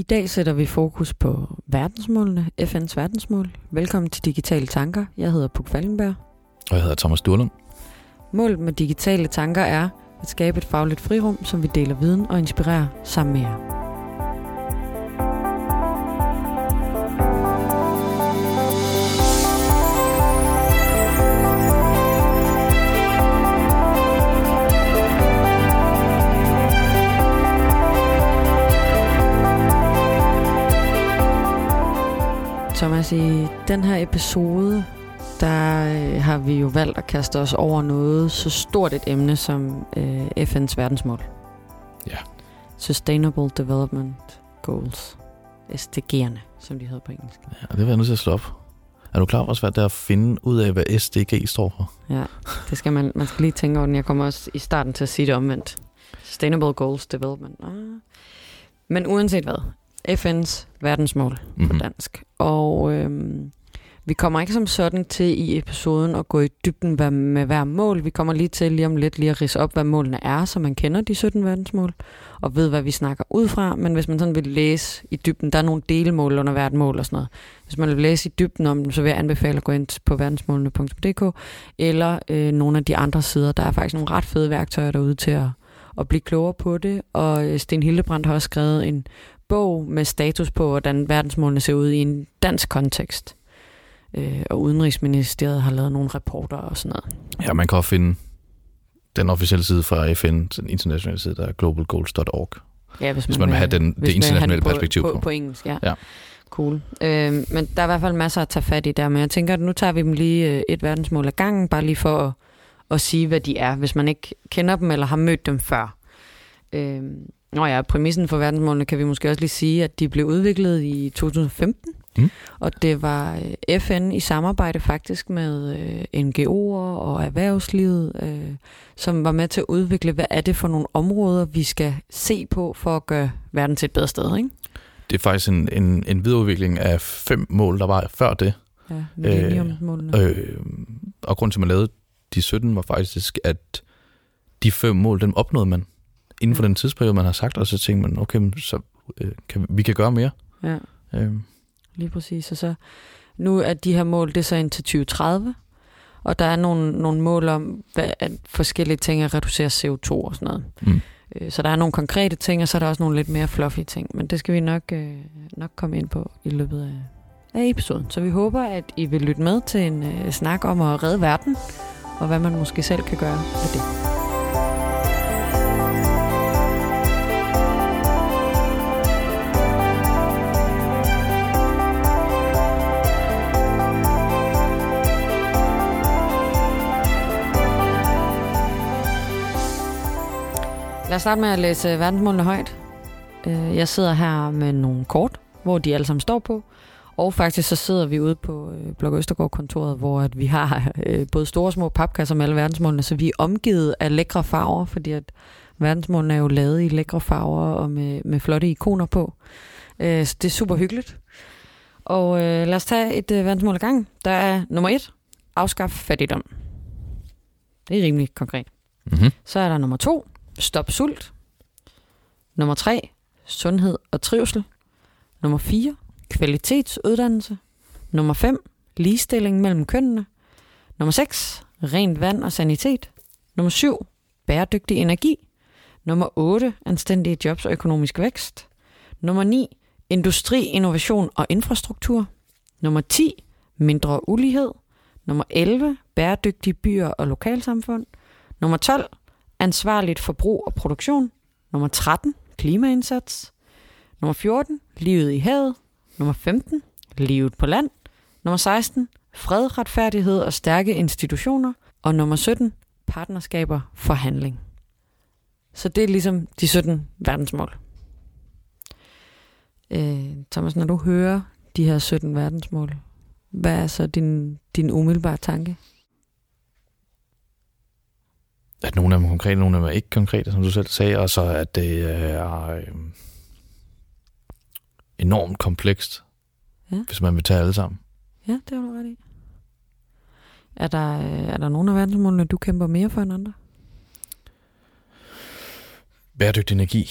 I dag sætter vi fokus på verdensmålene, FN's verdensmål. Velkommen til Digitale Tanker. Jeg hedder Puk Falkenberg. Og jeg hedder Thomas Durlund. Målet med Digitale Tanker er at skabe et fagligt frirum, som vi deler viden og inspirerer sammen med jer. Thomas, i den her episode, der øh, har vi jo valgt at kaste os over noget så stort et emne som øh, FN's verdensmål. Ja. Sustainable Development Goals. SDG'erne, som de hedder på engelsk. Ja, det vil jeg nødt til at slå op. Er du klar over, hvor svært det er at finde ud af, hvad SDG står for? Ja, det skal man, man skal lige tænke over den. Jeg kommer også i starten til at sige det omvendt. Sustainable Goals Development. Ah. Men uanset hvad, FN's verdensmål på Mhm. dansk. Og øhm, vi kommer ikke som sådan til i episoden at gå i dybden med hver mål. Vi kommer lige til lige om lidt lige at rise op, hvad målene er, så man kender de 17 verdensmål og ved, hvad vi snakker ud fra. Men hvis man sådan vil læse i dybden, der er nogle delmål under hvert mål og sådan noget. Hvis man vil læse i dybden om dem, så vil jeg anbefale at gå ind på verdensmålene.dk eller øh, nogle af de andre sider. Der er faktisk nogle ret fede værktøjer derude til at, at blive klogere på det. Og øh, Sten Hildebrandt har også skrevet en bog med status på, hvordan verdensmålene ser ud i en dansk kontekst. Øh, og Udenrigsministeriet har lavet nogle rapporter og sådan noget. Ja, man kan også finde den officielle side fra FN, den internationale side, der er globalgoals.org. Ja, hvis Hvis man vil have den- det man internationale den på, perspektiv på. på. På engelsk, ja. Ja. Cool. Øh, men der er i hvert fald masser at tage fat i der, men jeg tænker, at nu tager vi dem lige øh, et verdensmål ad gangen, bare lige for at, at sige, hvad de er, hvis man ikke kender dem eller har mødt dem før. Øh, Nå ja, præmissen for verdensmålene kan vi måske også lige sige, at de blev udviklet i 2015, Mm. og det var øh, FN i samarbejde faktisk med øh, NGO'er og erhvervslivet, øh, som var med til at udvikle, hvad er det for nogle områder, vi skal se på for at gøre verden til et bedre sted, ikke? Det er faktisk en, en, en videreudvikling af fem mål, der var før det. Ja, millenniumsmålene. Øh, og grund til, at man lavede de 17, var faktisk, at de fem mål, dem opnåede man inden for den tidsperiode, man har sagt, og så tænkte man, okay, så øh, kan, vi kan gøre mere. Ja, Øh, lige præcis. Og så nu er de her mål, det er så indtil 2030, og der er nogle, nogle mål om, hvad at forskellige ting at reducere CO2 og sådan noget. mm. Øh, Så der er nogle konkrete ting, og så er der også nogle lidt mere fluffy ting. Men det skal vi nok, øh, nok komme ind på i løbet af, af episoden. Så vi håber, at I vil lytte med til en øh, snak om at redde verden, og hvad man måske selv kan gøre med det. Lad os starte med at læse verdensmålene højt. Øh, Jeg sidder her med nogle kort, hvor de alle sammen står på. Og faktisk så sidder vi ude på øh, Blok Østergaard-kontoret, hvor at vi har øh, både store og små papkasser med alle verdensmålene, så vi er omgivet af lækre farver, fordi at verdensmålene er jo lavet i lækre farver og med, med flotte ikoner på. Øh, Så det er super hyggeligt. Og øh, lad os tage et øh, verdensmål ad gang. Der er nummer et, afskaf fattigdom. Det er rimelig konkret. Mm-hmm. Så er der nummer to, stop sult. Nummer 3. sundhed og trivsel. Nummer 4, kvalitetsuddannelse. Nummer 5, ligestilling mellem kønnene. Nummer 6, rent vand og sanitet. Nummer 7, bæredygtig energi. Nummer 8, anstændige jobs og økonomisk vækst. Nummer 9, industri, innovation og infrastruktur. Nummer 10, mindre ulighed. Nummer 11, bæredygtige byer og lokalsamfund. Nummer 12, ansvarligt forbrug og produktion. Nummer 13, klimaindsats. Nummer 14, livet i havet. Nummer 15, livet på land. Nummer 16, fred, retfærdighed og stærke institutioner. Og nummer 17, partnerskaber for handling. Så det er ligesom de 17 verdensmål. Øh, Thomas, når du hører de her 17 verdensmål, hvad er så din, din umiddelbare tanke? At nogle af dem er konkrete, nogle af dem er ikke konkrete, som du selv sagde, og så at det er øh, enormt komplekst, Ja. hvis man vil tage alle sammen. Ja, det har du ret i. Er der, øh, er der nogle af verdensmålene, du kæmper mere for end andre? Bæredygtig energi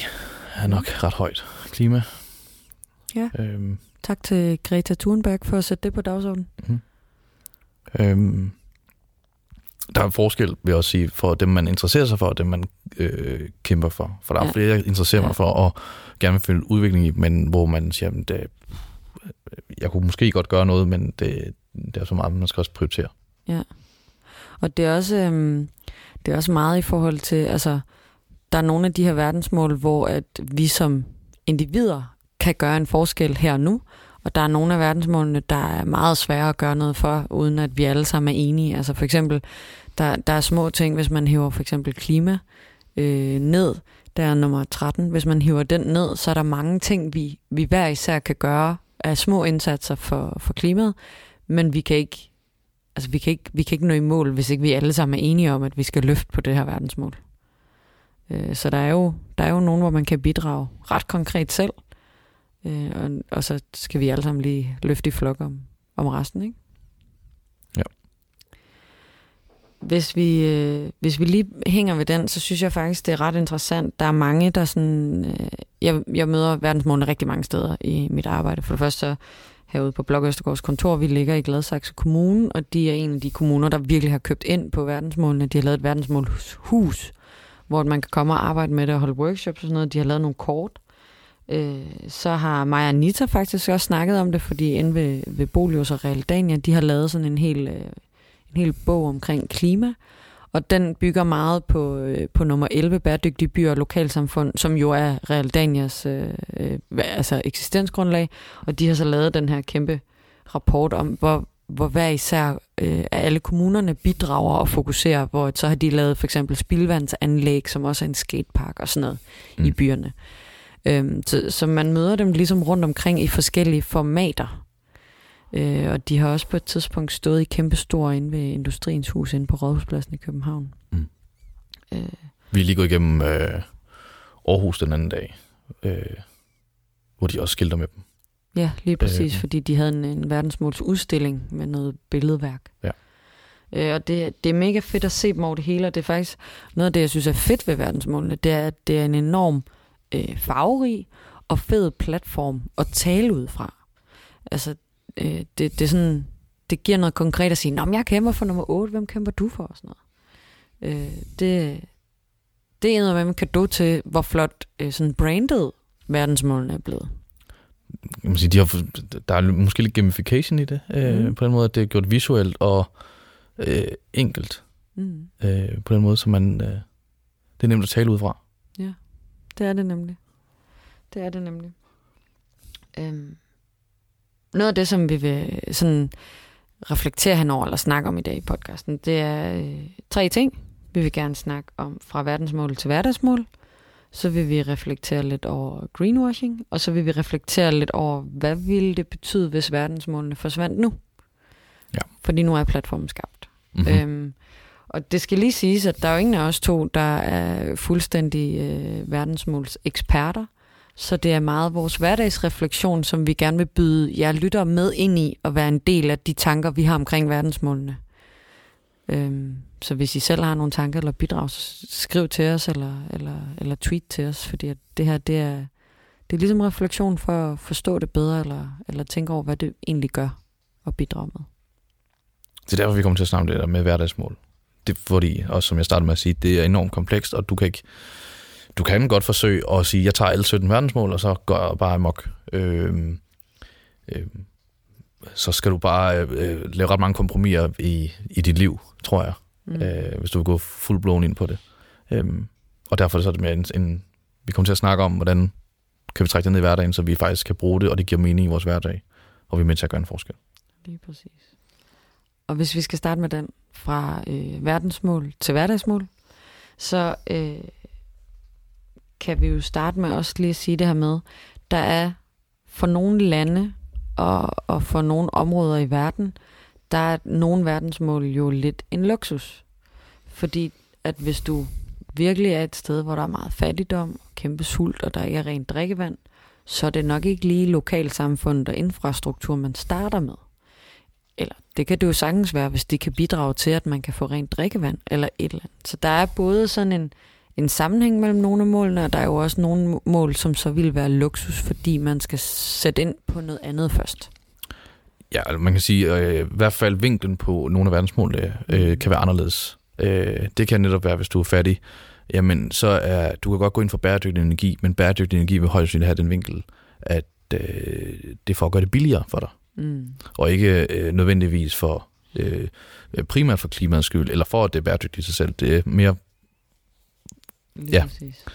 er nok ret højt. Klima, Ja. Øhm, Tak til Greta Thunberg for at sætte det på dagsordenen. øhm, der er forskel, vil jeg også sige, for dem, man interesserer sig for, og dem, man øh, kæmper for. For der er Ja. ja. flere, jeg interesserer Ja. mig for, og gerne vil følge udvikling i, men hvor man siger, at det, jeg kunne måske godt gøre noget, men det, det er så meget, man skal også prioritere. Og det er også, øhm, det er også meget i forhold til, altså, der er nogle af de her verdensmål, hvor at vi som individer kan gøre en forskel her og nu, og der er nogle af verdensmålene, der er meget svære at gøre noget for, uden at vi alle sammen er enige. Altså for eksempel, der, der er små ting, hvis man hæver for eksempel klima øh, ned, der er nummer 13. Hvis man hiver den ned, så er der mange ting, vi, vi hver især kan gøre af små indsatser for, for klimaet, men vi kan ikke altså vi kan, ikke, vi kan ikke nå i mål, hvis ikke vi alle sammen er enige om, at vi skal løfte på det her verdensmål. Øh, så der er, jo, der er jo nogen, hvor man kan bidrage ret konkret selv, øh, og, og så skal vi alle sammen lige løfte i flok om, om resten, ikke? Ja. Hvis vi, øh, hvis vi lige hænger ved den, så synes jeg faktisk, det er ret interessant. Der er mange, der sådan... Øh, jeg, jeg møder verdensmålene rigtig mange steder i mit arbejde. For det første så herude på Blok Østergaards kontor. Vi ligger i Gladsaxe Kommune, og de er en af de kommuner, der virkelig har købt ind på verdensmålene. De har lavet et verdensmålshus, hvor man kan komme og arbejde med det og holde workshops og sådan noget. De har lavet nogle kort. Øh, så har Maja og Anita faktisk også snakket om det, fordi inde ved, ved Bolius og Realdania, de har lavet sådan en hel, øh, en hel bog omkring klima. Og den bygger meget på, øh, på nummer 11, bæredygtige byer og lokalsamfund, som jo er Realdanias øh, øh, altså eksistensgrundlag. Og de har så lavet den her kæmpe rapport om, hvor, hvor hver især øh, alle kommunerne bidrager og fokuserer, hvor så har de lavet for eksempel spildvandsanlæg, som også er en skatepark og sådan noget mm. i byerne. Øhm, så, så man møder dem ligesom rundt omkring i forskellige formater. Øh, og de har også på et tidspunkt stået i kæmpe store inde ved Industriens Hus inde på Rådhuspladsen i København. Mm. Øh, Vi er lige gået igennem øh, Aarhus den anden dag, øh, hvor de også skilter med dem. Ja, lige præcis, Øh. fordi de havde en, en verdensmåls udstilling med noget billedværk. Ja. Øh, og det, det er mega fedt at se dem over det hele, og det er faktisk noget af det, jeg synes er fedt ved verdensmålene, det er, at det er en enorm øh, farverig og fed platform at tale ud fra. Altså, øh, det, det er sådan, det giver noget konkret at sige, Nå, men jeg kæmper for nummer 8, hvem kæmper du for? Og sådan noget. Øh, det, det er noget med en kado til, hvor flot øh, sådan branded verdensmålene er blevet. Kan man sige, de har, der er måske lidt gamification i det, øh, Mhm. på den måde, at det er gjort visuelt og øh, enkelt, Mm. øh, på den måde, så man, øh, det er nemt at tale ud fra. Det er det nemlig. Det er det nemlig. Øhm. Noget af det, som vi vil sådan reflektere henover eller snakke om i dag i podcasten, det er øh, tre ting. Vi vil gerne snakke om fra verdensmål til hverdagsmål. Så vil vi reflektere lidt over greenwashing, og så vil vi reflektere lidt over, hvad ville det betyde, hvis verdensmålene forsvandt nu? Ja. Fordi nu er platformen skabt. Mm-hmm. Mm. Øhm, og det skal lige siges, at der er jo ingen af os to, der er fuldstændig øh, verdensmåls eksperter. Så det er meget vores hverdagsrefleksion, som vi gerne vil byde jer lytter med ind i og være en del af de tanker, vi har omkring verdensmålene. Øhm, så hvis I selv har nogle tanker eller bidrag, så skriv til os eller, eller, eller tweet til os, fordi at det her det er, det er ligesom refleksion for at forstå det bedre, eller, eller tænke over, hvad det egentlig gør at bidrage med. Det er derfor, vi kommer til at snakke om det der med hverdagsmål. Det er fordi, også som jeg startede med at sige, det er enormt komplekst, og du kan ikke du kan godt forsøge at sige, jeg tager alle 17 verdensmål, og så går jeg bare amok. Øhm, øhm, så skal du bare øh, lave ret mange kompromiser i, i dit liv, tror jeg, Mm. øh, hvis du vil gå fuldblåen ind på det. Øhm, og derfor er så det mere en, en, vi kommer til at snakke om, hvordan kan vi trække det ned i hverdagen, så vi faktisk kan bruge det, og det giver mening i vores hverdag, og vi er med til at gøre en forskel. Lige præcis. Og hvis vi skal starte med den fra øh, verdensmål til hverdagsmål, så øh, kan vi jo starte med også lige at sige det her med, der er for nogle lande og, og for nogle områder i verden, der er nogle verdensmål jo lidt en luksus. Fordi at hvis du virkelig er et sted, hvor der er meget fattigdom, kæmpe sult, og der ikke er rent drikkevand, så er det nok ikke lige lokalsamfundet og infrastruktur, man starter med. Eller det kan det jo sagtens være, hvis det kan bidrage til, at man kan få rent drikkevand eller et eller andet. Så der er både sådan en, en sammenhæng mellem nogle af målene, og der er jo også nogle mål, som så vil være luksus, fordi man skal sætte ind på noget andet først. Ja, altså man kan sige, øh, i hvert fald vinklen på nogle af verdensmålene øh, kan være anderledes. Øh, det kan netop være, hvis du er fattig, jamen så er, du kan godt gå ind for bæredygtig energi, men bæredygtig energi vil højst have den vinkel, at øh, det får at gøre det billigere for dig. Mm. Og ikke øh, nødvendigvis for øh, primært for klimaets skyld, eller for at det er bæredygtigt i sig selv. Det er mere... Lige ja. Præcis.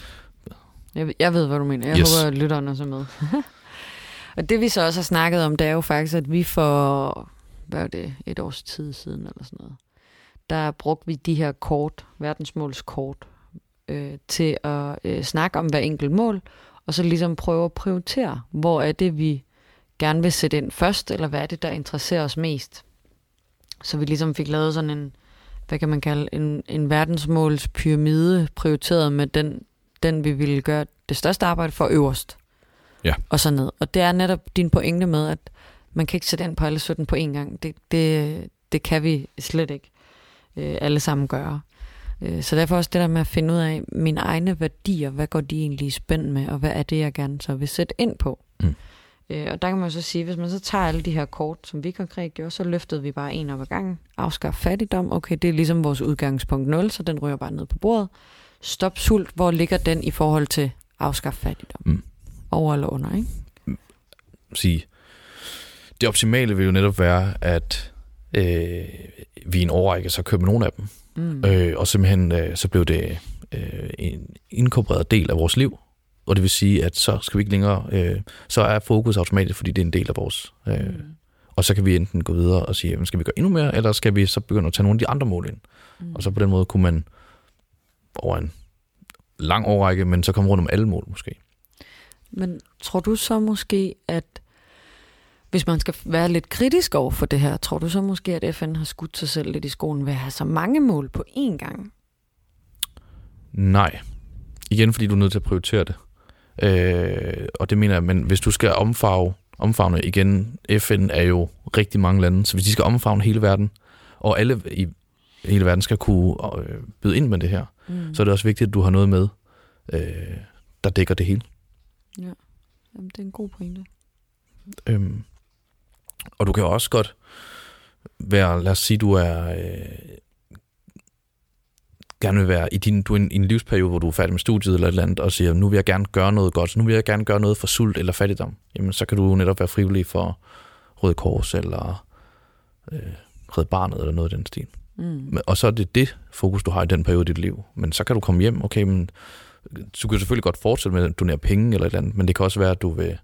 Jeg, jeg ved, hvad du mener. Jeg yes. håber, at lytterne er så med. og det vi så også har snakket om, det er jo faktisk, at vi for hvad er det, et års tid siden eller sådan noget, der brugte vi de her kort, verdensmålskort, øh, til at øh, snakke om hver enkelt mål, og så ligesom prøve at prioritere, hvor er det, vi gerne vil sætte ind først, eller hvad er det, der interesserer os mest. Så vi ligesom fik lavet sådan en, hvad kan man kalde, en, en verdensmåls pyramide, prioriteret med den, den, vi ville gøre det største arbejde for øverst. Ja. Og så ned. Og det er netop din pointe med, at man kan ikke sætte ind på alle 17 på én gang. Det, det, det kan vi slet ikke øh, alle sammen gøre. Øh, så derfor også det der med at finde ud af mine egne værdier, hvad går de egentlig i spænd med, og hvad er det, jeg gerne så vil sætte ind på. Mm. Øh, og der kan man så sige, hvis man så tager alle de her kort, som vi konkret gjorde, så løftede vi bare en op ad gangen. Afskaf fattigdom, okay, det er ligesom vores udgangspunkt 0, så den ryger bare ned på bordet. Stop sult, hvor ligger den i forhold til afskaf fattigdom? Mm. Over eller under, ikke? Mm. Sige, det optimale vil jo netop være, at øh, vi i en overrække så køber nogle af dem. Mm. Øh, og simpelthen øh, så blev det øh, en inkorporeret del af vores liv. Og det vil sige, at så skal vi ikke længere, øh, så er fokus automatisk, fordi det er en del af vores. Øh, mm. Og så kan vi enten gå videre og sige, jamen, skal vi gøre endnu mere, eller skal vi så begynde at tage nogle af de andre mål ind. Mm. Og så på den måde kunne man over en lang årrække, men så komme rundt om alle mål måske. Men tror du så måske, at hvis man skal være lidt kritisk over for det her, tror du så måske, at FN har skudt sig selv lidt i skolen ved at have så mange mål på én gang? Nej. Igen, fordi du er nødt til at prioritere det. Øh, og det mener jeg, men hvis du skal omfarve, omfavne igen, FN er jo rigtig mange lande, så hvis de skal omfavne hele verden, og alle i hele verden skal kunne øh, byde ind med det her, mm. så er det også vigtigt, at du har noget med, øh, der dækker det hele. Ja, Jamen, det er en god pointe. Øhm, og du kan også godt være, lad os sige, du er øh, gerne vil være i din, du er i en livsperiode, hvor du er færdig med studiet eller et eller andet, og siger, nu vil jeg gerne gøre noget godt, så nu vil jeg gerne gøre noget for sult eller fattigdom. Jamen, så kan du netop være frivillig for Røde Kors eller øh, Red Barnet eller noget af den stil. Mm. Og så er det det fokus, du har i den periode i dit liv. Men så kan du komme hjem, okay, men du kan selvfølgelig godt fortsætte med at donere penge eller et eller andet, men det kan også være, at du vil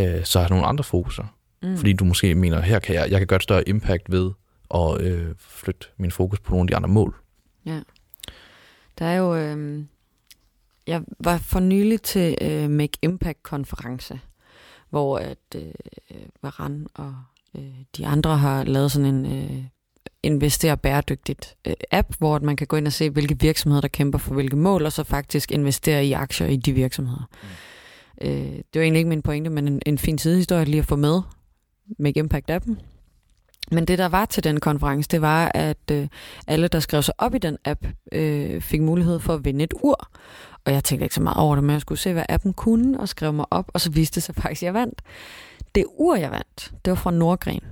øh, så have nogle andre fokuser. Mm. Fordi du måske mener, her kan jeg, jeg kan gøre et større impact ved at øh, flytte min fokus på nogle af de andre mål. Ja. Der er jo... Øh, jeg var for nylig til øh, Make Impact-konference, hvor at øh, Varan og øh, de andre har lavet sådan en øh, investere bæredygtigt øh, app, hvor man kan gå ind og se, hvilke virksomheder, der kæmper for hvilke mål, og så faktisk investere i aktier i de virksomheder. Mm. Øh, det var egentlig ikke min pointe, men en, en fin sidehistorie lige at få med, Make Impact-appen. Men det, der var til den konference, det var, at øh, alle, der skrev sig op i den app, øh, fik mulighed for at vinde et ur. Og jeg tænkte ikke så meget over det, men jeg skulle se, hvad appen kunne, og skrev mig op, og så viste det sig faktisk, at jeg vandt. Det ur, jeg vandt, det var fra Nordgren.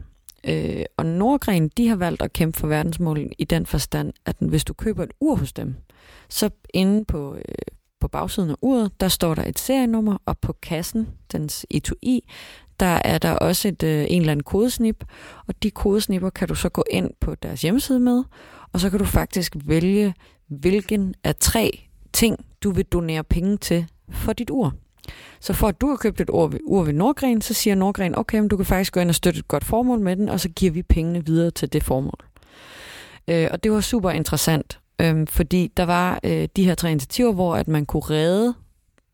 Øh, og Nordgren, de har valgt at kæmpe for verdensmålen i den forstand, at hvis du køber et ur hos dem, så inde på, øh, på bagsiden af uret, der står der et serienummer, og på kassen, dens etui, der er der også et, øh, en eller anden kodesnip, og de kodesnipper kan du så gå ind på deres hjemmeside med, og så kan du faktisk vælge, hvilken af tre ting, du vil donere penge til for dit ur. Så for at du har købt et ur ved, ur ved Nordgren, så siger Nordgren, okay, men du kan faktisk gå ind og støtte et godt formål med den, og så giver vi pengene videre til det formål. Øh, og det var super interessant, øh, fordi der var øh, de her tre initiativer, hvor at man kunne redde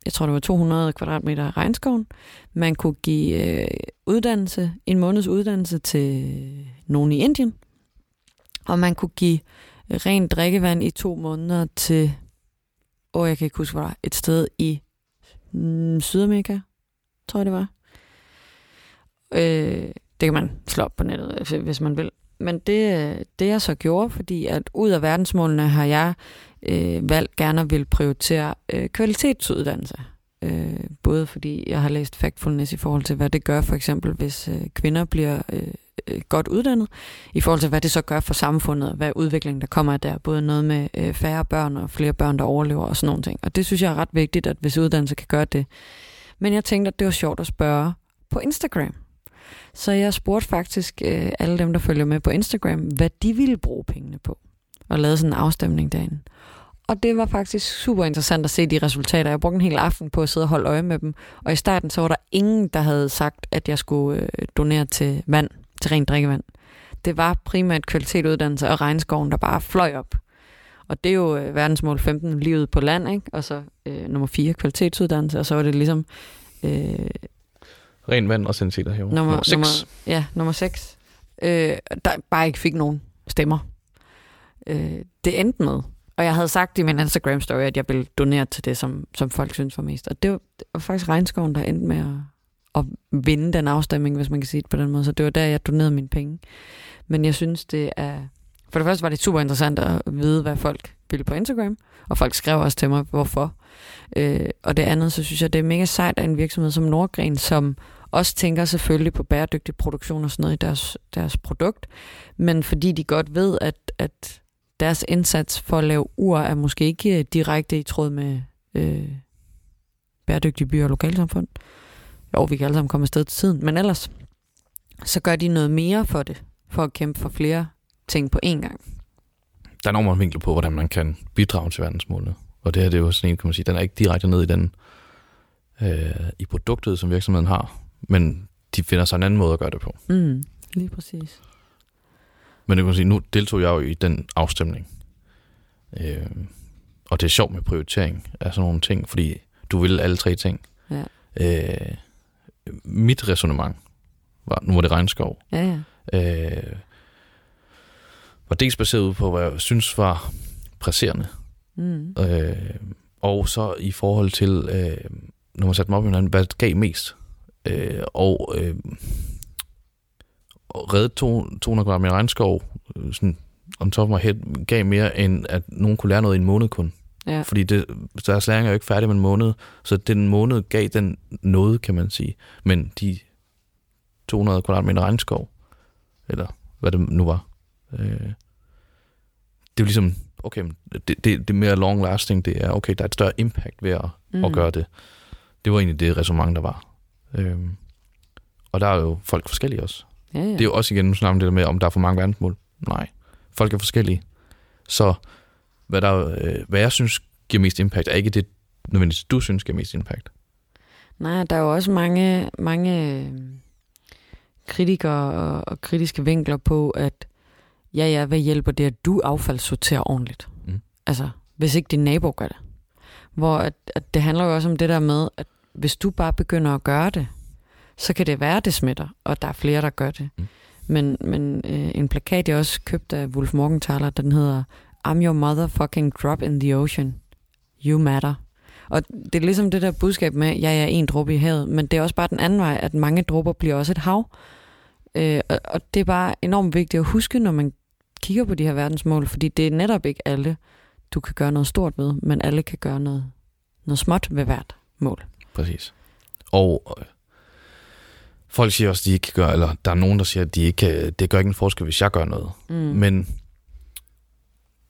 jeg tror det var 200 kvadratmeter regnskoven. Man kunne give øh, uddannelse, en måneds uddannelse til nogen i Indien. Og man kunne give øh, rent drikkevand i to måneder til, og jeg kan ikke huske, hvor der et sted i mm, Sydamerika, tror jeg det var. Øh, det kan man slå op på nettet, øh, hvis man vil men det, det jeg så gjorde, fordi at ud af verdensmålene har jeg øh, valgt gerne at vil prioritere øh, kvalitetsuddannelse. Øh, både fordi jeg har læst Factfulness i forhold til, hvad det gør for eksempel, hvis øh, kvinder bliver øh, øh godt uddannet, i forhold til, hvad det så gør for samfundet, og hvad udviklingen der kommer der. Både noget med øh, færre børn og flere børn, der overlever og sådan nogle ting. Og det synes jeg er ret vigtigt, at hvis uddannelse kan gøre det. Men jeg tænkte, at det var sjovt at spørge på Instagram. Så jeg spurgte faktisk øh, alle dem, der følger med på Instagram, hvad de ville bruge pengene på. Og lavede sådan en afstemning derinde. Og det var faktisk super interessant at se de resultater. Jeg brugte en hel aften på at sidde og holde øje med dem. Og i starten så var der ingen, der havde sagt, at jeg skulle øh, donere til vand, til rent drikkevand. Det var primært kvalitetsuddannelse og regnskoven, der bare fløj op. Og det er jo øh, verdensmål 15, livet på land, ikke? og så øh, nummer 4, kvalitetsuddannelse, og så var det ligesom... Øh, Ren vand og sanitet her. Nummer, nummer 6. Nummer, ja, nummer 6. Øh, der bare ikke fik nogen stemmer. Øh, det endte med, og jeg havde sagt i min Instagram-story, at jeg ville donere til det, som, som folk synes var mest. Og det var, det var faktisk regnskoven, der endte med at, at vinde den afstemning, hvis man kan sige det på den måde. Så det var der, jeg donerede mine penge. Men jeg synes, det er... For det første var det super interessant at vide, hvad folk ville på Instagram, og folk skrev også til mig, hvorfor. Øh, og det andet, så synes jeg, det er mega sejt af en virksomhed som Nordgren, som også tænker selvfølgelig på bæredygtig produktion og sådan noget i deres, deres produkt, men fordi de godt ved, at, at deres indsats for at lave ur er måske ikke øh, direkte i tråd med øh, bæredygtige byer og lokalsamfund. Jo, vi kan alle sammen komme afsted til tiden, men ellers så gør de noget mere for det, for at kæmpe for flere ting på én gang. Der er nogle mange vinkler på, hvordan man kan bidrage til verdensmålene. Og det her det er jo sådan en, kan man sige, den er ikke direkte ned i den øh, i produktet, som virksomheden har, men de finder sig en anden måde at gøre det på. Mm, lige præcis. Men det kan sige, nu deltog jeg jo i den afstemning. Øh, og det er sjovt med prioritering af sådan nogle ting, fordi du vil alle tre ting. Ja. Øh, mit resonemang var, nu var det regnskov, ja, ja. Øh, var dels baseret på, hvad jeg synes var presserende. Mm. Øh, og så i forhold til, øh, når man satte mig op i hinanden, hvad gav mest. Øh, og øh, redde 200 kvadratmeter regnskov øh, sådan, om top my head, gav mere, end at nogen kunne lære noget i en måned kun. Ja. Fordi det, deres læring er jo ikke færdig med en måned, så den måned gav den noget, kan man sige. Men de 200 kvadratmeter regnskov, eller hvad det nu var, øh, det er jo ligesom, okay, det, det, det er mere long lasting, det er, okay, der er et større impact ved at, mm. at gøre det. Det var egentlig det resonemang, der var. Øh, og der er jo folk forskellige også. Ja, ja. Det er jo også igen nu det der med, om der er for mange verdensmål. Nej. Folk er forskellige. Så hvad, der, øh, hvad jeg synes giver mest impact, er ikke det, nødvendigvis du synes giver mest impact. Nej, der er jo også mange, mange øh, kritikere og, og kritiske vinkler på, at ja, ja, hvad hjælper det, at du affaldssorterer ordentligt? Mm. Altså, hvis ikke din nabo gør det. Hvor at, at det handler jo også om det der med, at hvis du bare begynder at gøre det, så kan det være, det smitter, og der er flere, der gør det. Mm. Men, men øh, en plakat, jeg også købte af Wolf Morgenthaler, den hedder I'm your motherfucking drop in the ocean. You matter. Og det er ligesom det der budskab med, ja, jeg er en dråbe i havet, men det er også bare den anden vej, at mange dråber bliver også et hav. Øh, og, og det er bare enormt vigtigt at huske, når man kigger på de her verdensmål, fordi det er netop ikke alle, du kan gøre noget stort ved, men alle kan gøre noget, noget småt ved hvert mål. Præcis. Og Folk siger også, at de ikke gøre, eller der er nogen, der siger, at de ikke kan, det gør ikke en forskel, hvis jeg gør noget. Mm. Men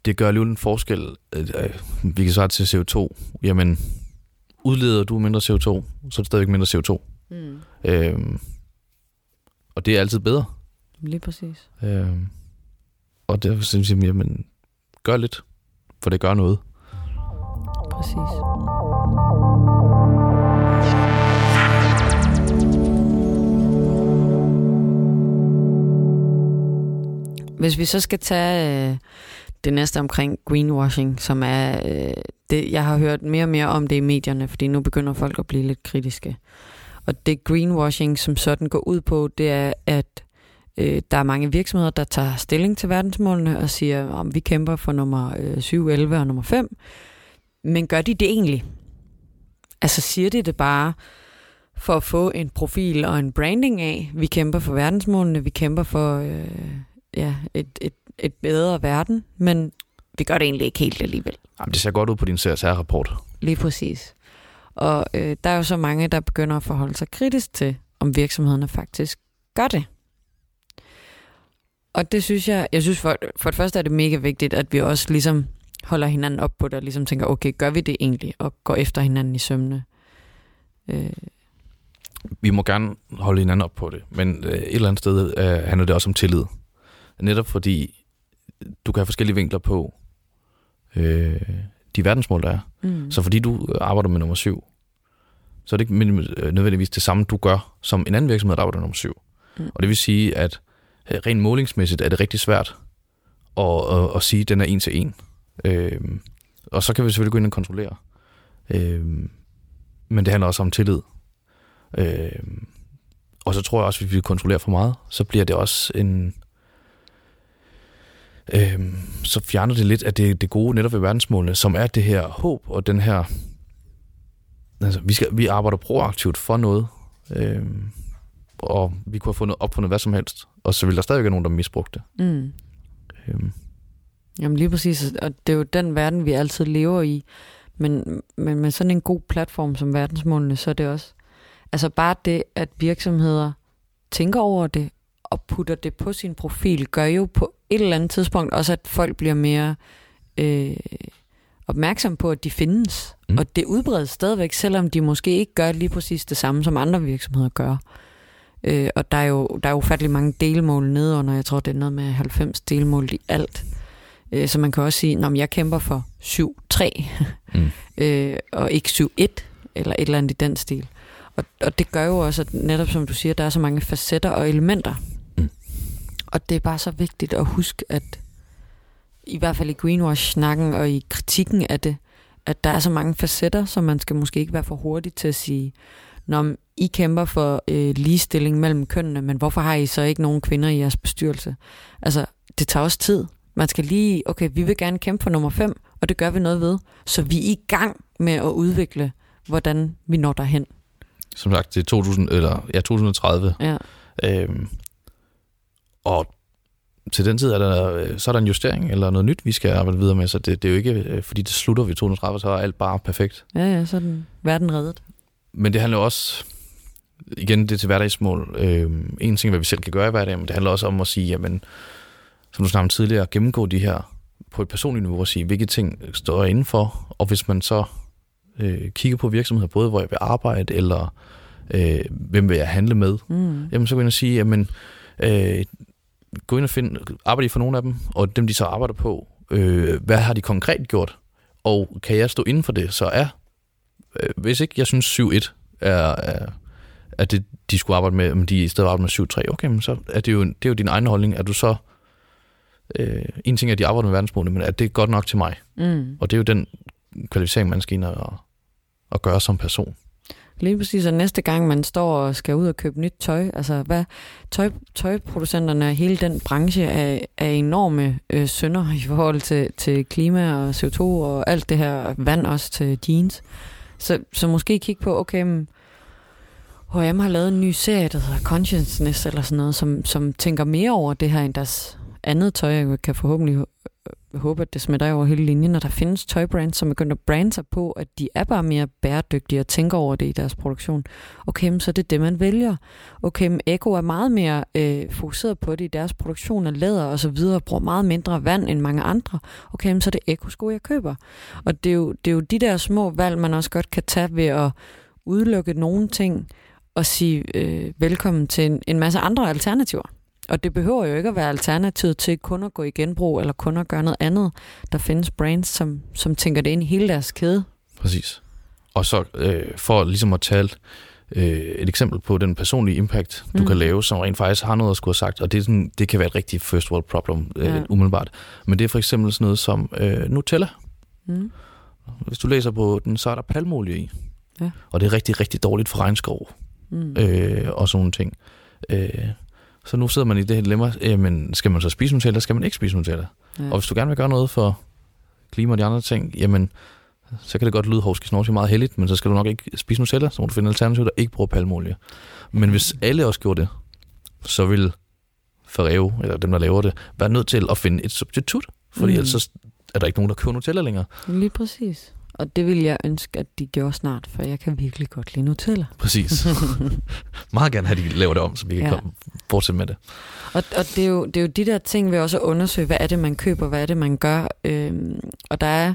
det gør alligevel en forskel. Øh, vi kan svare til CO2. Jamen, udleder du mindre CO2, så er det stadigvæk mindre CO2. Mm. Øhm, og det er altid bedre. Lige præcis. Øhm, og derfor synes jeg, jamen, gør lidt, for det gør noget. Præcis. Hvis vi så skal tage øh, det næste omkring greenwashing, som er øh, det, jeg har hørt mere og mere om det i medierne, fordi nu begynder folk at blive lidt kritiske. Og det greenwashing, som sådan går ud på, det er, at øh, der er mange virksomheder, der tager stilling til verdensmålene og siger, om vi kæmper for nummer øh, 7, 11 og nummer 5. Men gør de det egentlig? Altså siger de det bare for at få en profil og en branding af, vi kæmper for verdensmålene, vi kæmper for øh, ja, et, et, et bedre verden, men vi gør det egentlig ikke helt alligevel. Jamen, det ser godt ud på din CSR-rapport. Lige præcis. Og øh, der er jo så mange, der begynder at forholde sig kritisk til, om virksomhederne faktisk gør det. Og det synes jeg, jeg synes for, for det første er det mega vigtigt, at vi også ligesom holder hinanden op på det, og ligesom tænker, okay, gør vi det egentlig, og går efter hinanden i sømne. Øh, Vi må gerne holde hinanden op på det, men øh, et eller andet sted øh, handler det også om tillid. Netop fordi du kan have forskellige vinkler på øh, de verdensmål, der er. mm. Så fordi du arbejder med nummer syv, så er det ikke øh, nødvendigvis det samme, du gør, som en anden virksomhed, der arbejder med nummer syv. Mm. Mm. Og det vil sige, at øh, rent målingsmæssigt er det rigtig svært at, at, at sige, at den er en til en. Øh, og så kan vi selvfølgelig gå ind og kontrollere. Øh, men det handler også om tillid. Øh, og så tror jeg også, at hvis vi kontrollerer for meget, så bliver det også en... Øh, så fjerner det lidt af det, det gode netop ved verdensmålene, som er det her håb og den her... Altså, vi, skal, vi arbejder proaktivt for noget, øh, og vi kunne have fundet, opfundet hvad som helst, og så vil der stadig være nogen, der misbrugte det. Mm. Øh, Jamen lige præcis, og det er jo den verden, vi altid lever i. Men, men med sådan en god platform som verdensmålene, så er det også... Altså bare det, at virksomheder tænker over det og putter det på sin profil, gør jo på et eller andet tidspunkt også, at folk bliver mere øh, opmærksom på, at de findes. Mm. Og det udbredes stadigvæk, selvom de måske ikke gør lige præcis det samme, som andre virksomheder gør. Øh, og der er, jo, der er jo ufattelig mange delmål nedenunder. Jeg tror, det er noget med 90 delmål i alt. Øh, så man kan også sige, at jeg kæmper for 7-3, Mm. øh, og ikke 7-1, eller et eller andet i den stil. Og, og det gør jo også, at netop som du siger, der er så mange facetter og elementer. Og det er bare så vigtigt at huske, at i hvert fald i greenwash-snakken og i kritikken af det, at der er så mange facetter, så man skal måske ikke være for hurtig til at sige, når I kæmper for øh, ligestilling mellem kønnene, men hvorfor har I så ikke nogen kvinder i jeres bestyrelse? Altså, det tager også tid. Man skal lige, okay, vi vil gerne kæmpe for nummer 5, og det gør vi noget ved. Så vi er i gang med at udvikle, hvordan vi når derhen. som sagt, det er 2000, eller, ja, 2030, Ja. Øhm, og til den tid er der, øh, så er der en justering eller noget nyt, vi skal arbejde videre med, så det, det er jo ikke, øh, fordi det slutter ved 2030, så er alt bare perfekt. Ja, ja, så er den verden reddet. Men det handler også, igen, det er til hverdagsmål. Øhm, en ting, hvad vi selv kan gøre i hverdagen, men det handler også om at sige, jamen, som du snakkede om tidligere, gennemgå de her på et personligt niveau og sige, hvilke ting står jeg indenfor, og hvis man så øh, kigger på virksomheder, både hvor jeg vil arbejde, eller øh, hvem vil jeg handle med, Mm. jamen så ind og sige, jamen, øh, gå ind og find, arbejder I for nogle af dem, og dem de så arbejder på, øh, hvad har de konkret gjort, og kan jeg stå inden for det, så er, øh, hvis ikke jeg synes 7-1 er, er, er det, de skulle arbejde med, om de i stedet arbejder med 7-3, okay, men så er det jo, det er jo din egen holdning, er du så, øh, en ting er, at de arbejder med verdensmålene, men er det godt nok til mig? Mm. Og det er jo den kvalificering, man skal ind og, og gøre som person. Lige præcis, og næste gang man står og skal ud og købe nyt tøj, altså hvad tøj, tøjproducenterne og hele den branche er, er enorme øh, synder i forhold til, til klima og CO2 og alt det her vand også til jeans. Så, så måske kigge på, okay, mm, men H&M har lavet en ny serie, der hedder Consciousness eller sådan noget, som, som tænker mere over det her end deres andet tøj. Jeg kan forhåbentlig Øh, håbe, at det smitter over hele linjen, og der findes tøjbrands, som begynder at brande sig på, at de er bare mere bæredygtige og tænker over det i deres produktion. Okay, men så er det det, man vælger. Okay, men Eko er meget mere øh, fokuseret på det i deres produktion af læder og så videre, og bruger meget mindre vand end mange andre. Okay, men så er det Eko-sko, jeg køber. Og det er, jo, det er jo de der små valg, man også godt kan tage ved at udelukke nogle ting og sige øh, velkommen til en, en masse andre alternativer. Og det behøver jo ikke at være alternativet til kun at gå i genbrug eller kun at gøre noget andet. Der findes brands, som, som tænker det ind i hele deres kæde. Præcis. Og så øh, for ligesom at tale øh, et eksempel på den personlige impact, du Mm. kan lave, som rent faktisk har noget at skulle have sagt, og det, er sådan, det kan være et rigtigt first world problem, øh, ja. umiddelbart. Men det er for eksempel sådan noget som øh, Nutella. Mm. Hvis du læser på den, så er der palmolie i. Ja. Og det er rigtig, rigtig dårligt for regnskov Mm. øh, og sådan nogle ting. Øh, så nu sidder man i det her dilemma, øh, men skal man så spise Nutella, eller skal man ikke spise Nutella? Ja. Og hvis du gerne vil gøre noget for klima og de andre ting, jamen, så kan det godt lyde hovski snorti meget heldigt, men så skal du nok ikke spise Nutella, så må du finde alternativer, der ikke bruger palmolie. Men hvis alle også gjorde det, så vil Ferrero, eller dem, der laver det, være nødt til at finde et substitut, fordi Mm. ellers er der ikke nogen, der køber Nutella længere. Lige præcis. Og det vil jeg ønske, at de gjorde snart, for jeg kan virkelig godt lide Nutella. Præcis. Meget gerne have, at de laver det om, så vi kan Ja. komme, fortsætte med det. Og, og det, er jo, det er jo de der ting, vi også undersøge, hvad er det, man køber, hvad er det, man gør. Øhm, og der er,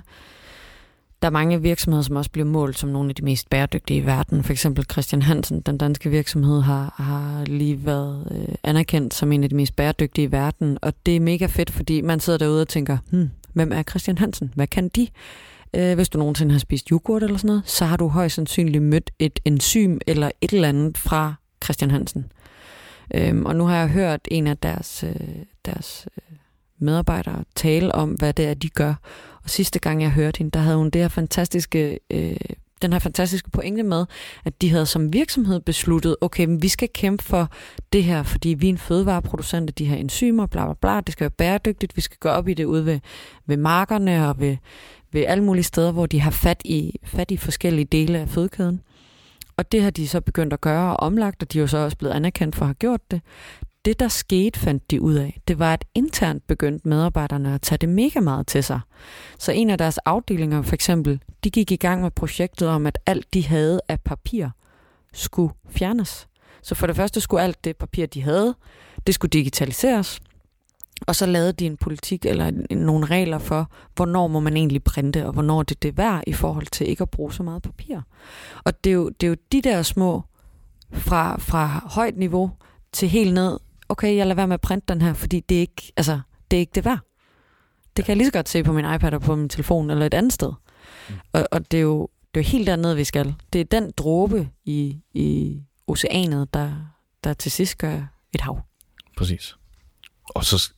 der er mange virksomheder, som også bliver målt som nogle af de mest bæredygtige i verden. For eksempel Christian Hansen, den danske virksomhed, har, har lige været øh, anerkendt som en af de mest bæredygtige i verden. Og det er mega fedt, fordi man sidder derude og tænker, hmm, hvem er Christian Hansen? Hvad kan de? Øh, hvis du nogensinde har spist yoghurt eller sådan noget, så har du højst sandsynligt mødt et enzym eller et eller andet fra Christian Hansen. Øhm, og nu har jeg hørt en af deres, øh, deres øh, medarbejdere tale om, hvad det er, de gør. Og sidste gang, jeg hørte hende, der havde hun det her fantastiske, øh, den her fantastiske pointe med, at de havde som virksomhed besluttet, okay, men vi skal kæmpe for det her, fordi vi er en fødevareproducent af de her enzymer, bla bla bla, det skal være bæredygtigt, vi skal gå op i det ude ved, ved markerne og ved, ved alle mulige steder, hvor de har fat i, fat i forskellige dele af fødekæden. Og det har de så begyndt at gøre og omlagt, og de er jo så også blevet anerkendt for at have gjort det. Det, der skete, fandt de ud af, det var, at internt begyndte medarbejderne at tage det mega meget til sig. Så en af deres afdelinger, for eksempel, de gik i gang med projektet om, at alt de havde af papir skulle fjernes. Så for det første skulle alt det papir, de havde, det skulle digitaliseres. Og så lavede de en politik eller nogle regler for, hvornår må man egentlig printe, og hvornår det er det værd i forhold til ikke at bruge så meget papir. Og det er jo, det er jo de der små, fra, fra højt niveau til helt ned, okay, jeg lader være med at printe den her, fordi det er ikke, altså, det er ikke det værd. Det kan jeg lige så godt se på min iPad og på min telefon eller et andet sted. Mm. Og, og det er jo det er jo helt dernede, vi skal. Det er den dråbe i, i oceanet, der, der til sidst gør et hav. Præcis. Og så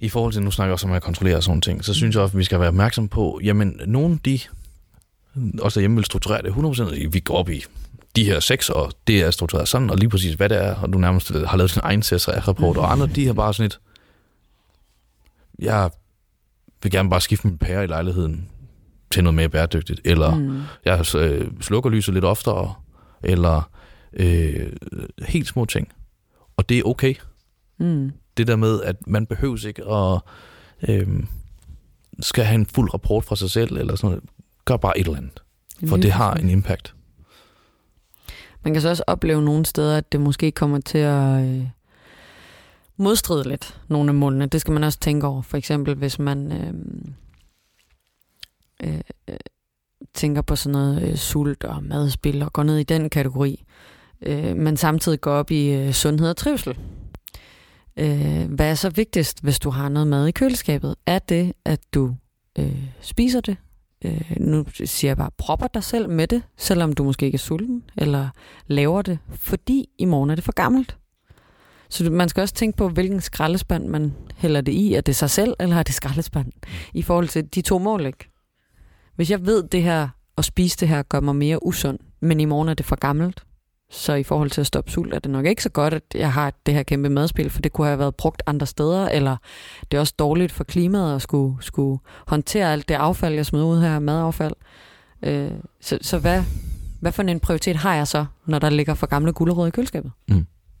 i forhold til, nu snakker jeg også om at kontrollere sådan ting, så synes jeg også, at vi skal være opmærksom på, jamen, nogle af de, også derhjemme vil strukturere det 100%, vi går op i de her seks, og det er struktureret sådan, og lige præcis hvad det er, og du nærmest har lavet sin egen CSR-rapport, og andre, de har bare sådan et, jeg vil gerne bare skifte min pære i lejligheden til noget mere bæredygtigt, eller. Mm. jeg øh, slukker lyset lidt oftere, eller øh, helt små ting. Og det er okay. Mm. Det der med, at man behøves ikke at øh, skal have en fuld rapport fra sig selv, eller sådan noget. Gør bare et eller andet, for det har en impact. Man kan så også opleve nogle steder, at det måske kommer til at øh, modstride lidt nogle af målene. Det skal man også tænke over. For eksempel, hvis man øh, øh, øh, tænker på sådan noget øh, sult og madspil og går ned i den kategori, øh, men samtidig går op i øh, sundhed og trivsel. Øh, hvad er så vigtigst, hvis du har noget mad i køleskabet? Er det, at du øh, spiser det? Øh, nu siger jeg bare, propper dig selv med det, selvom du måske ikke er sulten, eller laver det, fordi i morgen er det for gammelt. Så man skal også tænke på, hvilken skraldespand man hælder det i. Er det sig selv, eller er det skraldespand? I forhold til de to mål, ikke? Hvis jeg ved det her, og spise det her, gør mig mere usund, men i morgen er det for gammelt, så i forhold til at stoppe sult, er det nok ikke så godt, at jeg har det her kæmpe madspil, for det kunne have været brugt andre steder, eller det er også dårligt for klimaet at skulle, skulle håndtere alt det affald, jeg smider ud her, madaffald. Øh, så så hvad, hvad for en prioritet har jeg så, når der ligger for gamle gulerødder i køleskabet?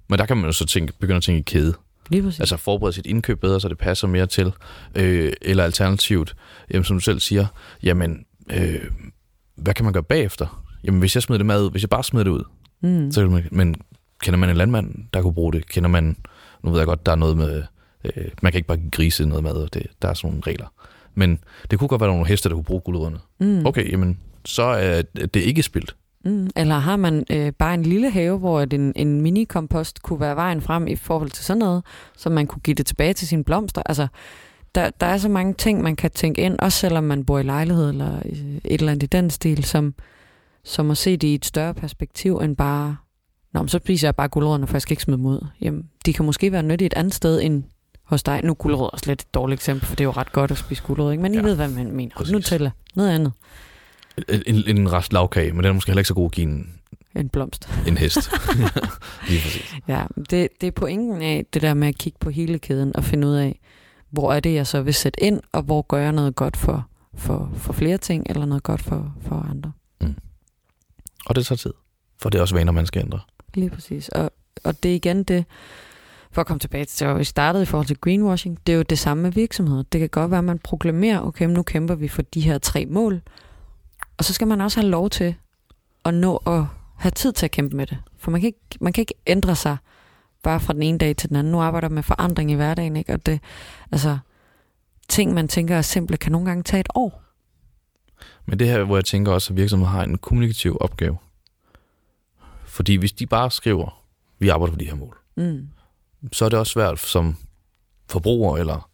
Men der kan man jo så tænke, begynde at tænke i kæde. Lige præcis. Altså forberede sit indkøb bedre, så det passer mere til. Øh, eller alternativt, jamen, som du selv siger, jamen, øh, hvad kan man gøre bagefter? Jamen, hvis jeg smider det mad ud, hvis jeg bare smider det ud, mm. så man, men kender man en landmand, der kunne bruge det? Kender man, nu ved jeg godt, der er noget med, øh, man kan ikke bare give grise noget mad, det, der er sådan nogle regler. Men det kunne godt være nogle heste, der kunne bruge gulerødderne. Mm. Okay, jamen, så er det ikke spildt. Mm. Eller har man øh, bare en lille have, hvor en, en mini-kompost kunne være vejen frem i forhold til sådan noget, så man kunne give det tilbage til sine blomster? Altså, der, der er så mange ting, man kan tænke ind, også selvom man bor i lejlighed eller øh, et eller andet i den stil, som, som at se det i et større perspektiv end bare, Nå, men så spiser jeg bare gulerødderne, for jeg skal ikke smide dem ud. Jamen, de kan måske være nyttige et andet sted end hos dig. Nu er gulerødder også lidt et dårligt eksempel, for det er jo ret godt at spise gulerødder, ikke? Men I Ja, ved, hvad man mener. præcis. Nutella, noget andet En, en rest lavkage, men den er måske heller ikke så god at give en, end blomst. en hest. Lige præcis. Ja, det, det er pointen af det der med at kigge på hele kæden og finde ud af, hvor er det, jeg så vil sætte ind, og hvor gør jeg noget godt for, for, for flere ting, eller noget godt for, for andre. Og det tager tid. For det er også vaner, man skal ændre. Lige præcis. Og, og det er igen det, for at komme tilbage til, hvor vi startede i forhold til greenwashing, det er jo det samme med virksomheder. Det kan godt være, at man proklamerer, okay, nu kæmper vi for de her tre mål, og så skal man også have lov til at nå at have tid til at kæmpe med det. For man kan ikke, man kan ikke ændre sig bare fra den ene dag til den anden. Nu arbejder man med forandring i hverdagen, ikke? Og det, altså, ting, man tænker er simple, kan nogle gange tage et år. Men det her, hvor jeg tænker også, at virksomheden har en kommunikativ opgave. Fordi hvis de bare skriver, vi arbejder på de her mål, Mm. så er det også svært som forbruger eller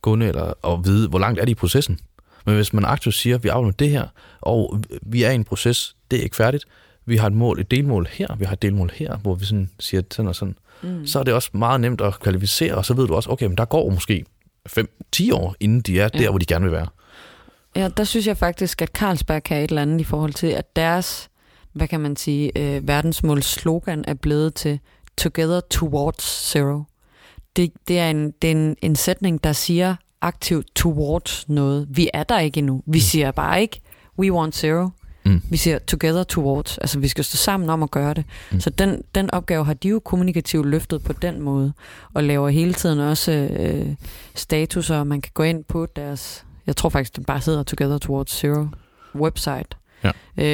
kunde eller at vide, hvor langt er de i processen. Men hvis man aktivt siger, vi arbejder med det her, og vi er i en proces, det er ikke færdigt, vi har et mål, et delmål her, vi har et delmål her, hvor vi sådan siger sådan og sådan, Mm. så er det også meget nemt at kvalificere, og så ved du også, okay, men der går måske 5-10 år, inden de er der, Ja. hvor de gerne vil være. Ja, der synes jeg faktisk, at Carlsberg kan et eller andet i forhold til, at deres, hvad kan man sige, øh, verdensmåls slogan er blevet til Together Towards Zero. Det, det er, en, det er en, en sætning, der siger aktivt towards noget. Vi er der ikke endnu. Vi siger bare ikke, we want zero. Mm. Vi siger together towards. Altså, vi skal stå sammen om at gøre det. Mm. Mm. Så den, den opgave har de jo kommunikativt løftet på den måde, og laver hele tiden også øh, statuser, og man kan gå ind på deres, jeg tror faktisk, den bare hedder Together Towards Zero website, Ja.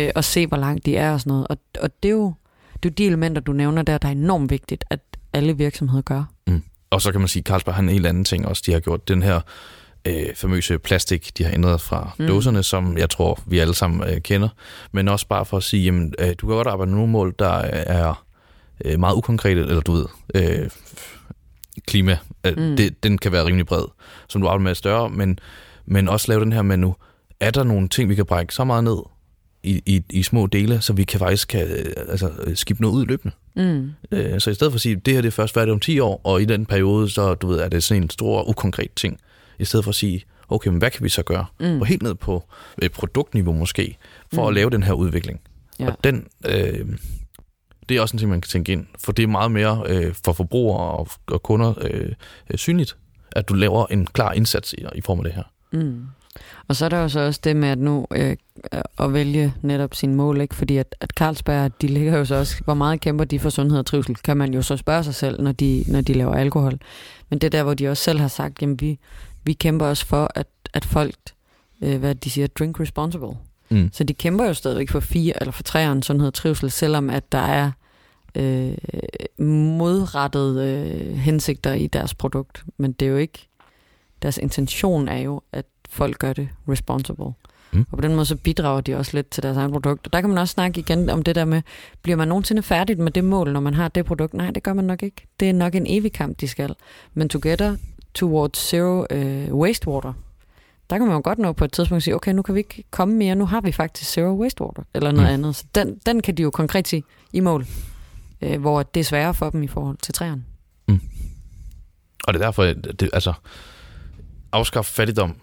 øh, og se, hvor langt de er og sådan noget. Og, og det, er jo, det er jo de elementer, du nævner der, der er enormt vigtigt, at alle virksomheder gør. Og så kan man sige, at Carlsberg har en helt anden ting også. De har gjort den her øh, famøse plastik, de har ændret fra mm. Mm. dåserne, som jeg tror, vi alle sammen øh, kender. Men også bare for at sige, jamen, øh, du kan godt arbejde med nogle mål, der er øh, meget ukonkrete, eller du ved, øh, klima, øh, mm. Mm. det, den kan være rimelig bred, som du arbejder med større, men, men også lave den her med nu, er der nogle ting, vi kan brække så meget ned i, i, i små dele, så vi kan faktisk kan, øh, altså, øh, skifte noget ud løbende. Mm. Øh, Så i stedet for at sige, det her det er først færdigt om 10 år, og i den periode, så du ved, er det sådan en stor, ukonkret ting. I stedet for at sige, okay, men hvad kan vi så gøre? Mm. Og helt ned på et produktniveau måske, for mm. at lave den her udvikling. Ja. Og den, øh, det er også en ting, man kan tænke ind, for det er meget mere øh, for forbrugere og, og kunder øh, øh, synligt, at du laver en klar indsats i, i form af det her. Mm. Og så er der jo så også det med at nu øh, at vælge netop sin mål, ikke? fordi at, at Carlsberg, de ligger jo så også, hvor meget kæmper de for sundhed og trivsel, kan man jo så spørge sig selv, når de, når de laver alkohol. Men det er der, hvor de også selv har sagt, jamen vi, vi kæmper også for, at, at folk, øh, hvad de siger, drink responsible. Mm. Så de kæmper jo stadigvæk for fire eller for treeren sundhed og trivsel, selvom at der er øh, modrettede øh, hensigter i deres produkt. Men det er jo ikke, deres intention er jo, at folk gør det responsible. Mm. Og på den måde så bidrager de også lidt til deres egen produkt. Og der kan man også snakke igen om det der med, bliver man nogensinde færdig med det mål, når man har det produkt? Nej, det gør man nok ikke. Det er nok en evig kamp, de skal. Men Together Towards Zero øh, Wastewater, der kan man jo godt nå på et tidspunkt at sige, okay, nu kan vi ikke komme mere, nu har vi faktisk Zero Wastewater, eller noget Mm. mm. andet. Så den, den kan de jo konkret sige i mål, øh, hvor det er sværere for dem i forhold til træerne. Og det er derfor, det, altså, afskaffe fattigdom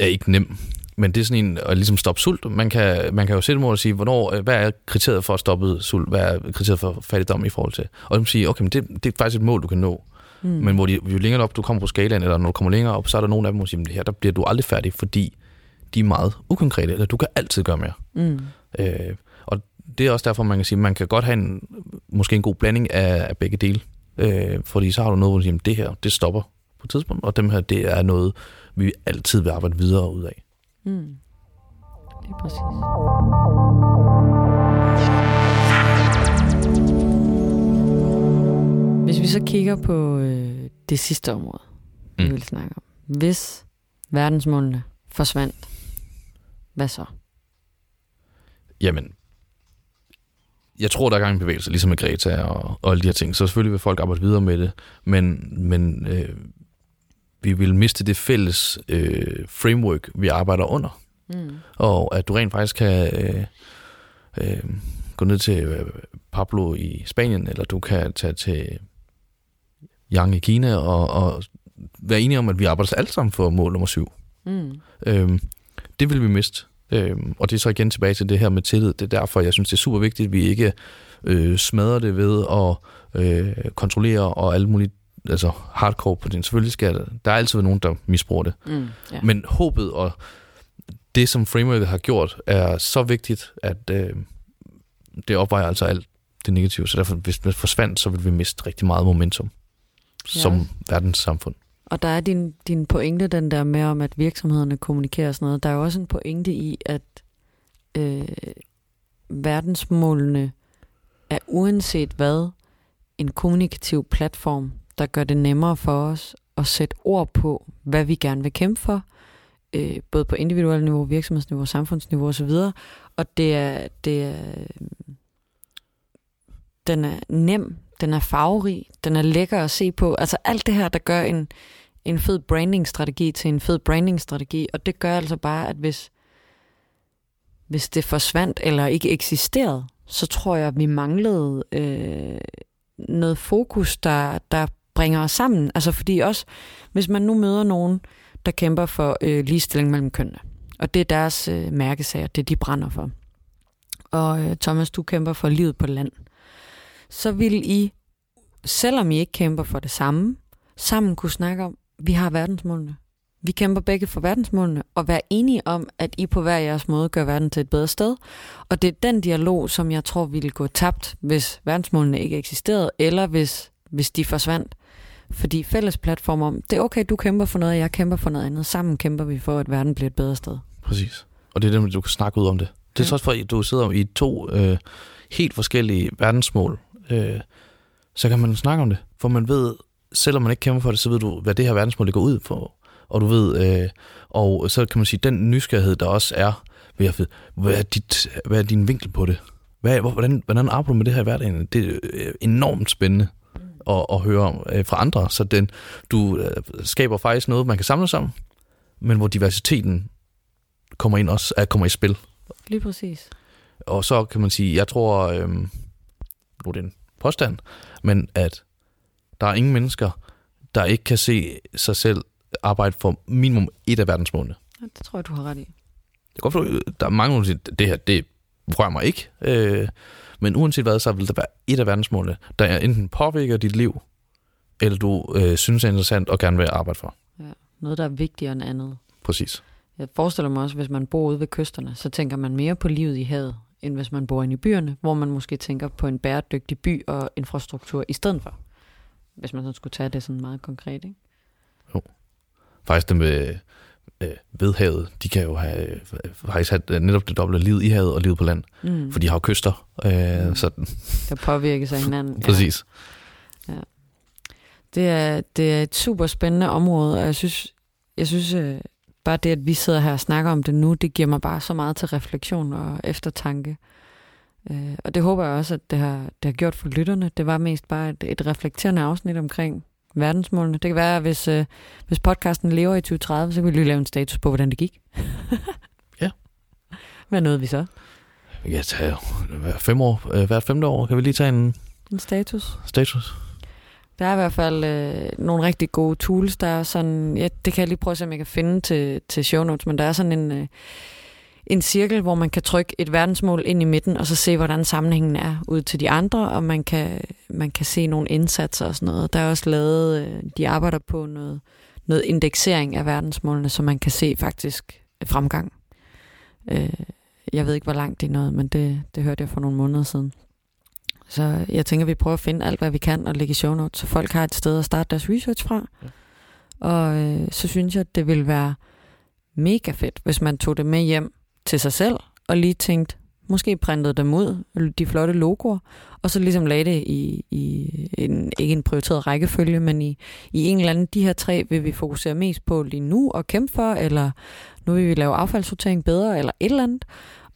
er ikke nem. Men det er sådan en at ligesom stoppe sult. Man kan, man kan jo sætte mål og sige, hvornår, øh, hvad er kriteriet for at stoppe sult? Hvad er kriteriet for fattigdom i forhold til? Og så sige, okay, men det, det er faktisk et mål, du kan nå. Mm. Men hvor de, jo længere op du kommer på skalaen, eller når du kommer længere op, så er der nogle af dem, der siger, "Men det her der bliver du aldrig færdig, fordi de er meget ukonkrete, eller du kan altid gøre mere. Mm. Øh, og det er også derfor, man kan sige, man kan godt have en, måske en god blanding af, af begge dele. Øh, fordi så har du noget, hvor du siger, det her, det stopper på et tidspunkt, og dem her, det er noget, vi altid vil arbejde videre ud af. Mm. Lige præcis. Hvis vi så kigger på øh, det sidste område, vi Mm. vil snakke om. Hvis verdensmålene forsvandt, hvad så? Jamen, jeg tror, der er gang i bevægelse, ligesom med Greta og, og alle de her ting. Så selvfølgelig vil folk arbejde videre med det, men, men øh, vi vil miste det fælles øh, framework, vi arbejder under. Mm. Og at du rent faktisk kan øh, øh, gå ned til øh, Pablo i Spanien, eller du kan tage til Yang i Kina og, og være enige om, at vi arbejder alt sammen for mål nummer syv. Mm. Øhm, det vil vi miste. Øhm, og det er så igen tilbage til det her med tillid. Det er derfor, jeg synes, det er super vigtigt, at vi ikke øh, smadrer det ved at øh, kontrollere og alle mulige altså hardcore på den. Selvfølgelig skal der, der er altid nogen, der misbruger det. Mm. Ja. Men håbet og det, som frameworket har gjort, er så vigtigt, at øh, det opvejer altså alt det negative. Så derfor, hvis det forsvandt, så ville vi miste rigtig meget momentum som Ja. verdenssamfund. Og der er din, din pointe, den der med om, at virksomhederne kommunikerer og sådan noget. Der er jo også en pointe i, at øh, verdensmålene er uanset hvad en kommunikativ platform, der gør det nemmere for os at sætte ord på, hvad vi gerne vil kæmpe for, øh, både på individuelt niveau, virksomhedsniveau, samfundsniveau osv. Og det er, det er, den er nem, den er farverig, den er lækker at se på. Altså alt det her, der gør en, en fed brandingstrategi til en fed brandingstrategi, og det gør altså bare, at hvis, hvis det forsvandt eller ikke eksisterede, så tror jeg, at vi manglede øh, noget fokus, der, der bringer os sammen. Altså fordi også, hvis man nu møder nogen, der kæmper for øh, ligestilling mellem kønnene, og det er deres øh, mærkesager, det de brænder for. Og øh, Thomas, du kæmper for livet på land. Så vil I, selvom I ikke kæmper for det samme, sammen kunne snakke om, vi har verdensmålene. Vi kæmper begge for verdensmålene, og være enige om, at I på hver jeres måde gør verden til et bedre sted. Og det er den dialog, som jeg tror ville gå tabt, hvis verdensmålene ikke eksisterede, eller hvis, hvis de forsvandt. Fordi fælles platform om, det er okay, du kæmper for noget, og jeg kæmper for noget andet. Sammen kæmper vi for, at verden bliver et bedre sted. Præcis. Og det er det, du kan snakke ud om det. Det er Ja. også for, at du sidder i to øh, helt forskellige verdensmål. Øh, så kan man snakke om det. For man ved, selvom man ikke kæmper for det, så ved du, hvad det her verdensmål det går ud på. Og du ved, øh, og så kan man sige, den nysgerrighed, der også er ved at vide, hvad er, dit, hvad er din vinkel på det? Hvad, hvor- hvordan, hvordan arbejder du med det her i hverdagen? Det er øh, enormt spændende at, at høre om øh, fra andre. Så den, du øh, skaber faktisk noget, man kan samle sig om, men hvor diversiteten kommer ind også, er, kommer i spil. Lige præcis. Og så kan man sige, jeg tror, øhm, nu er det en påstand, men at der er ingen mennesker, der ikke kan se sig selv arbejde for minimum et af verdensmålene. Ja, det tror jeg, du har ret i. Jeg kan godt forstå, der er mange, der siger, det her, det rører mig ikke. Øh, men uanset hvad, så vil der være et af verdensmålene, der er enten påvirker dit liv, eller du øh, synes er interessant og gerne vil arbejde for. Noget, der er vigtigere end andet. Præcis. Jeg forestiller mig også, hvis man bor ude ved kysterne, så tænker man mere på livet i havet, end hvis man bor inde i byerne, hvor man måske tænker på en bæredygtig by og infrastruktur i stedet for. Hvis man så skulle tage det sådan meget konkret, ikke? Faktisk dem ved, øh, ved havet, de kan jo have, øh, faktisk have øh, netop det dobbelte liv i havet og livet på land. Mm. For de har jo kyster. Øh, Mm. så, Der påvirkes af hinanden. præcis. Det er, det er et super spændende område, og jeg synes, jeg synes øh, bare det, at vi sidder her og snakker om det nu, det giver mig bare så meget til refleksion og eftertanke. Øh, og det håber jeg også, at det har, det har gjort for lytterne. Det var mest bare et, et reflekterende afsnit omkring verdensmålene. Det kan være, at hvis, øh, hvis podcasten lever i 2030, så kan vi lige lave en status på, hvordan det gik. Ja. Hvad nåede vi så? Vi kan tage hver, fem år, øh, hvert femte år, kan vi lige tage en En status? status. Der er i hvert fald øh, nogle rigtig gode tools. Der er sådan, ja, det kan jeg lige prøve at se, om jeg kan finde til, til show notes, men der er sådan en, øh, en cirkel, hvor man kan trykke et verdensmål ind i midten, og så se, hvordan sammenhængen er ud til de andre, og man kan, man kan se nogle indsatser og sådan noget. Der er også lavet, øh, de arbejder på noget, noget indeksering af verdensmålene, så man kan se faktisk fremgang. Øh, jeg ved ikke, hvor langt det er nået, men det, det hørte jeg for nogle måneder siden. Så jeg tænker, vi prøver at finde alt, hvad vi kan og lægge i show notes, så folk har et sted at starte deres research fra. Ja. Og øh, så synes jeg, at det ville være mega fedt, hvis man tog det med hjem til sig selv, og lige tænkte, måske printede dem ud, de flotte logoer, og så ligesom lagde det i, i en, ikke en prioriteret rækkefølge, men i, i en eller anden, de her tre vil vi fokusere mest på lige nu og kæmpe for, eller nu vil vi lave affaldssortering bedre, eller et eller andet.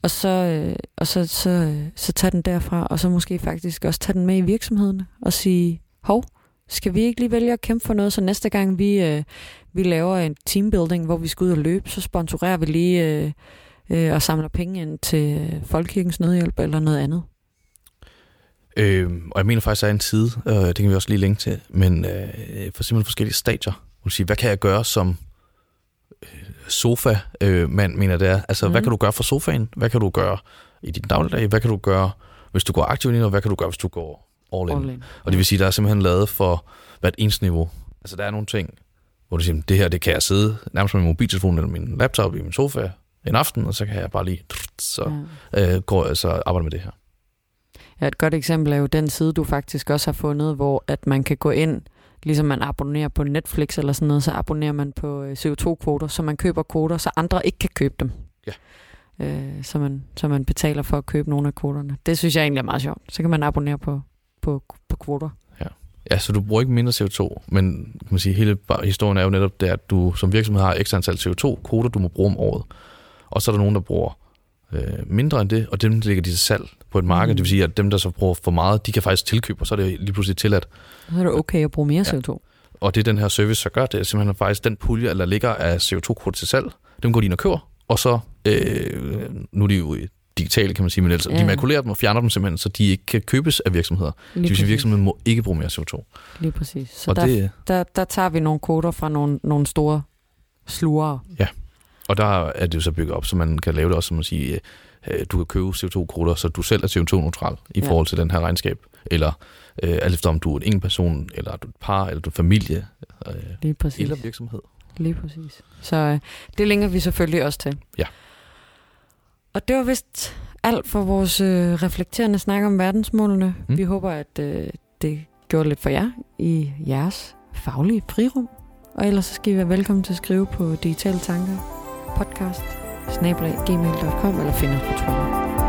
Og så, øh, og så, så, så tage den derfra, og så måske faktisk også tage den med i virksomheden og sige, hov, skal vi ikke lige vælge at kæmpe for noget, så næste gang vi, øh, vi laver en teambuilding, hvor vi skal ud og løbe, så sponsorerer vi lige øh, øh, og samler penge ind til Folkekirkens Nødhjælp eller noget andet. Øh, og jeg mener faktisk, der er en side, øh, det kan vi også lige linke til, men øh, for simpelthen forskellige stadier. Vil sige, hvad kan jeg gøre som øh, sofa, øh, man mener det er. Altså, mm. hvad kan du gøre for sofaen? Hvad kan du gøre i din dagligdag? Hvad kan du gøre, hvis du går aktivt ind, og hvad kan du gøre, hvis du går all in? All in. Og det vil sige, der er simpelthen lavet for hvert eneste niveau. Altså, der er nogle ting, hvor du siger, det her, det kan jeg sidde nærmest med min mobiltelefon eller min laptop i min sofa en aften, og så kan jeg bare lige, så Ja. øh, går jeg så arbejde med det her. Ja, et godt eksempel er jo den side, du faktisk også har fundet, hvor at man kan gå ind, ligesom man abonnerer på Netflix eller sådan noget, så abonnerer man på øh, CO2-kvoter, så man køber kvoter, så andre ikke kan købe dem. Ja. Øh, så, man, så man betaler for at købe nogle af kvoterne. Det synes jeg egentlig er meget sjovt. Så kan man abonnere på, på, på kvoter. Ja, så du bruger ikke mindre CO2, men kan man sige, hele historien er jo netop det, at du som virksomhed har ekstra antal CO2-kvoter, du må bruge om året. Og så er der nogen, der bruger øh, mindre end det, og dem lægger de til salg på et marked. Mm. Det vil sige, at dem, der så bruger for meget, de kan faktisk tilkøbe, og så er det lige pludselig tilladt. Så er det okay at bruge mere Ja. CO2. Og det er den her service, så gør det, er simpelthen faktisk den pulje, der ligger af CO2-kvoter til salg, dem går de ind og køber, og så, øh, nu er de jo digitale, kan man sige, men ellers, Ja. ja. de makulerer dem og fjerner dem simpelthen, så de ikke kan købes af virksomheder. Lige Det vil sige, at virksomheden må ikke bruge mere CO2. Lige præcis. Så og, der, det, der, der tager vi nogle kvoter fra nogle, nogle store slugere. Og der er det jo så bygget op, så man kan lave det også, som man siger, øh, du kan købe CO2-kvoter, så du selv er CO2-neutral i Ja. forhold til den her regnskab. Eller øh, alt efter om du er en person, eller du er et par, eller du er familie, øh, Lige præcis. eller virksomhed. Lige præcis. Så øh, det linker vi selvfølgelig også til. Ja. Og det var vist alt for vores øh, reflekterende snak om verdensmålene. Mm. Vi håber, at øh, det gjorde lidt for jer i jeres faglige frirum. Og ellers så skal I være velkommen til at skrive på digitale tanker podcast snablag, eller find os på Twitter.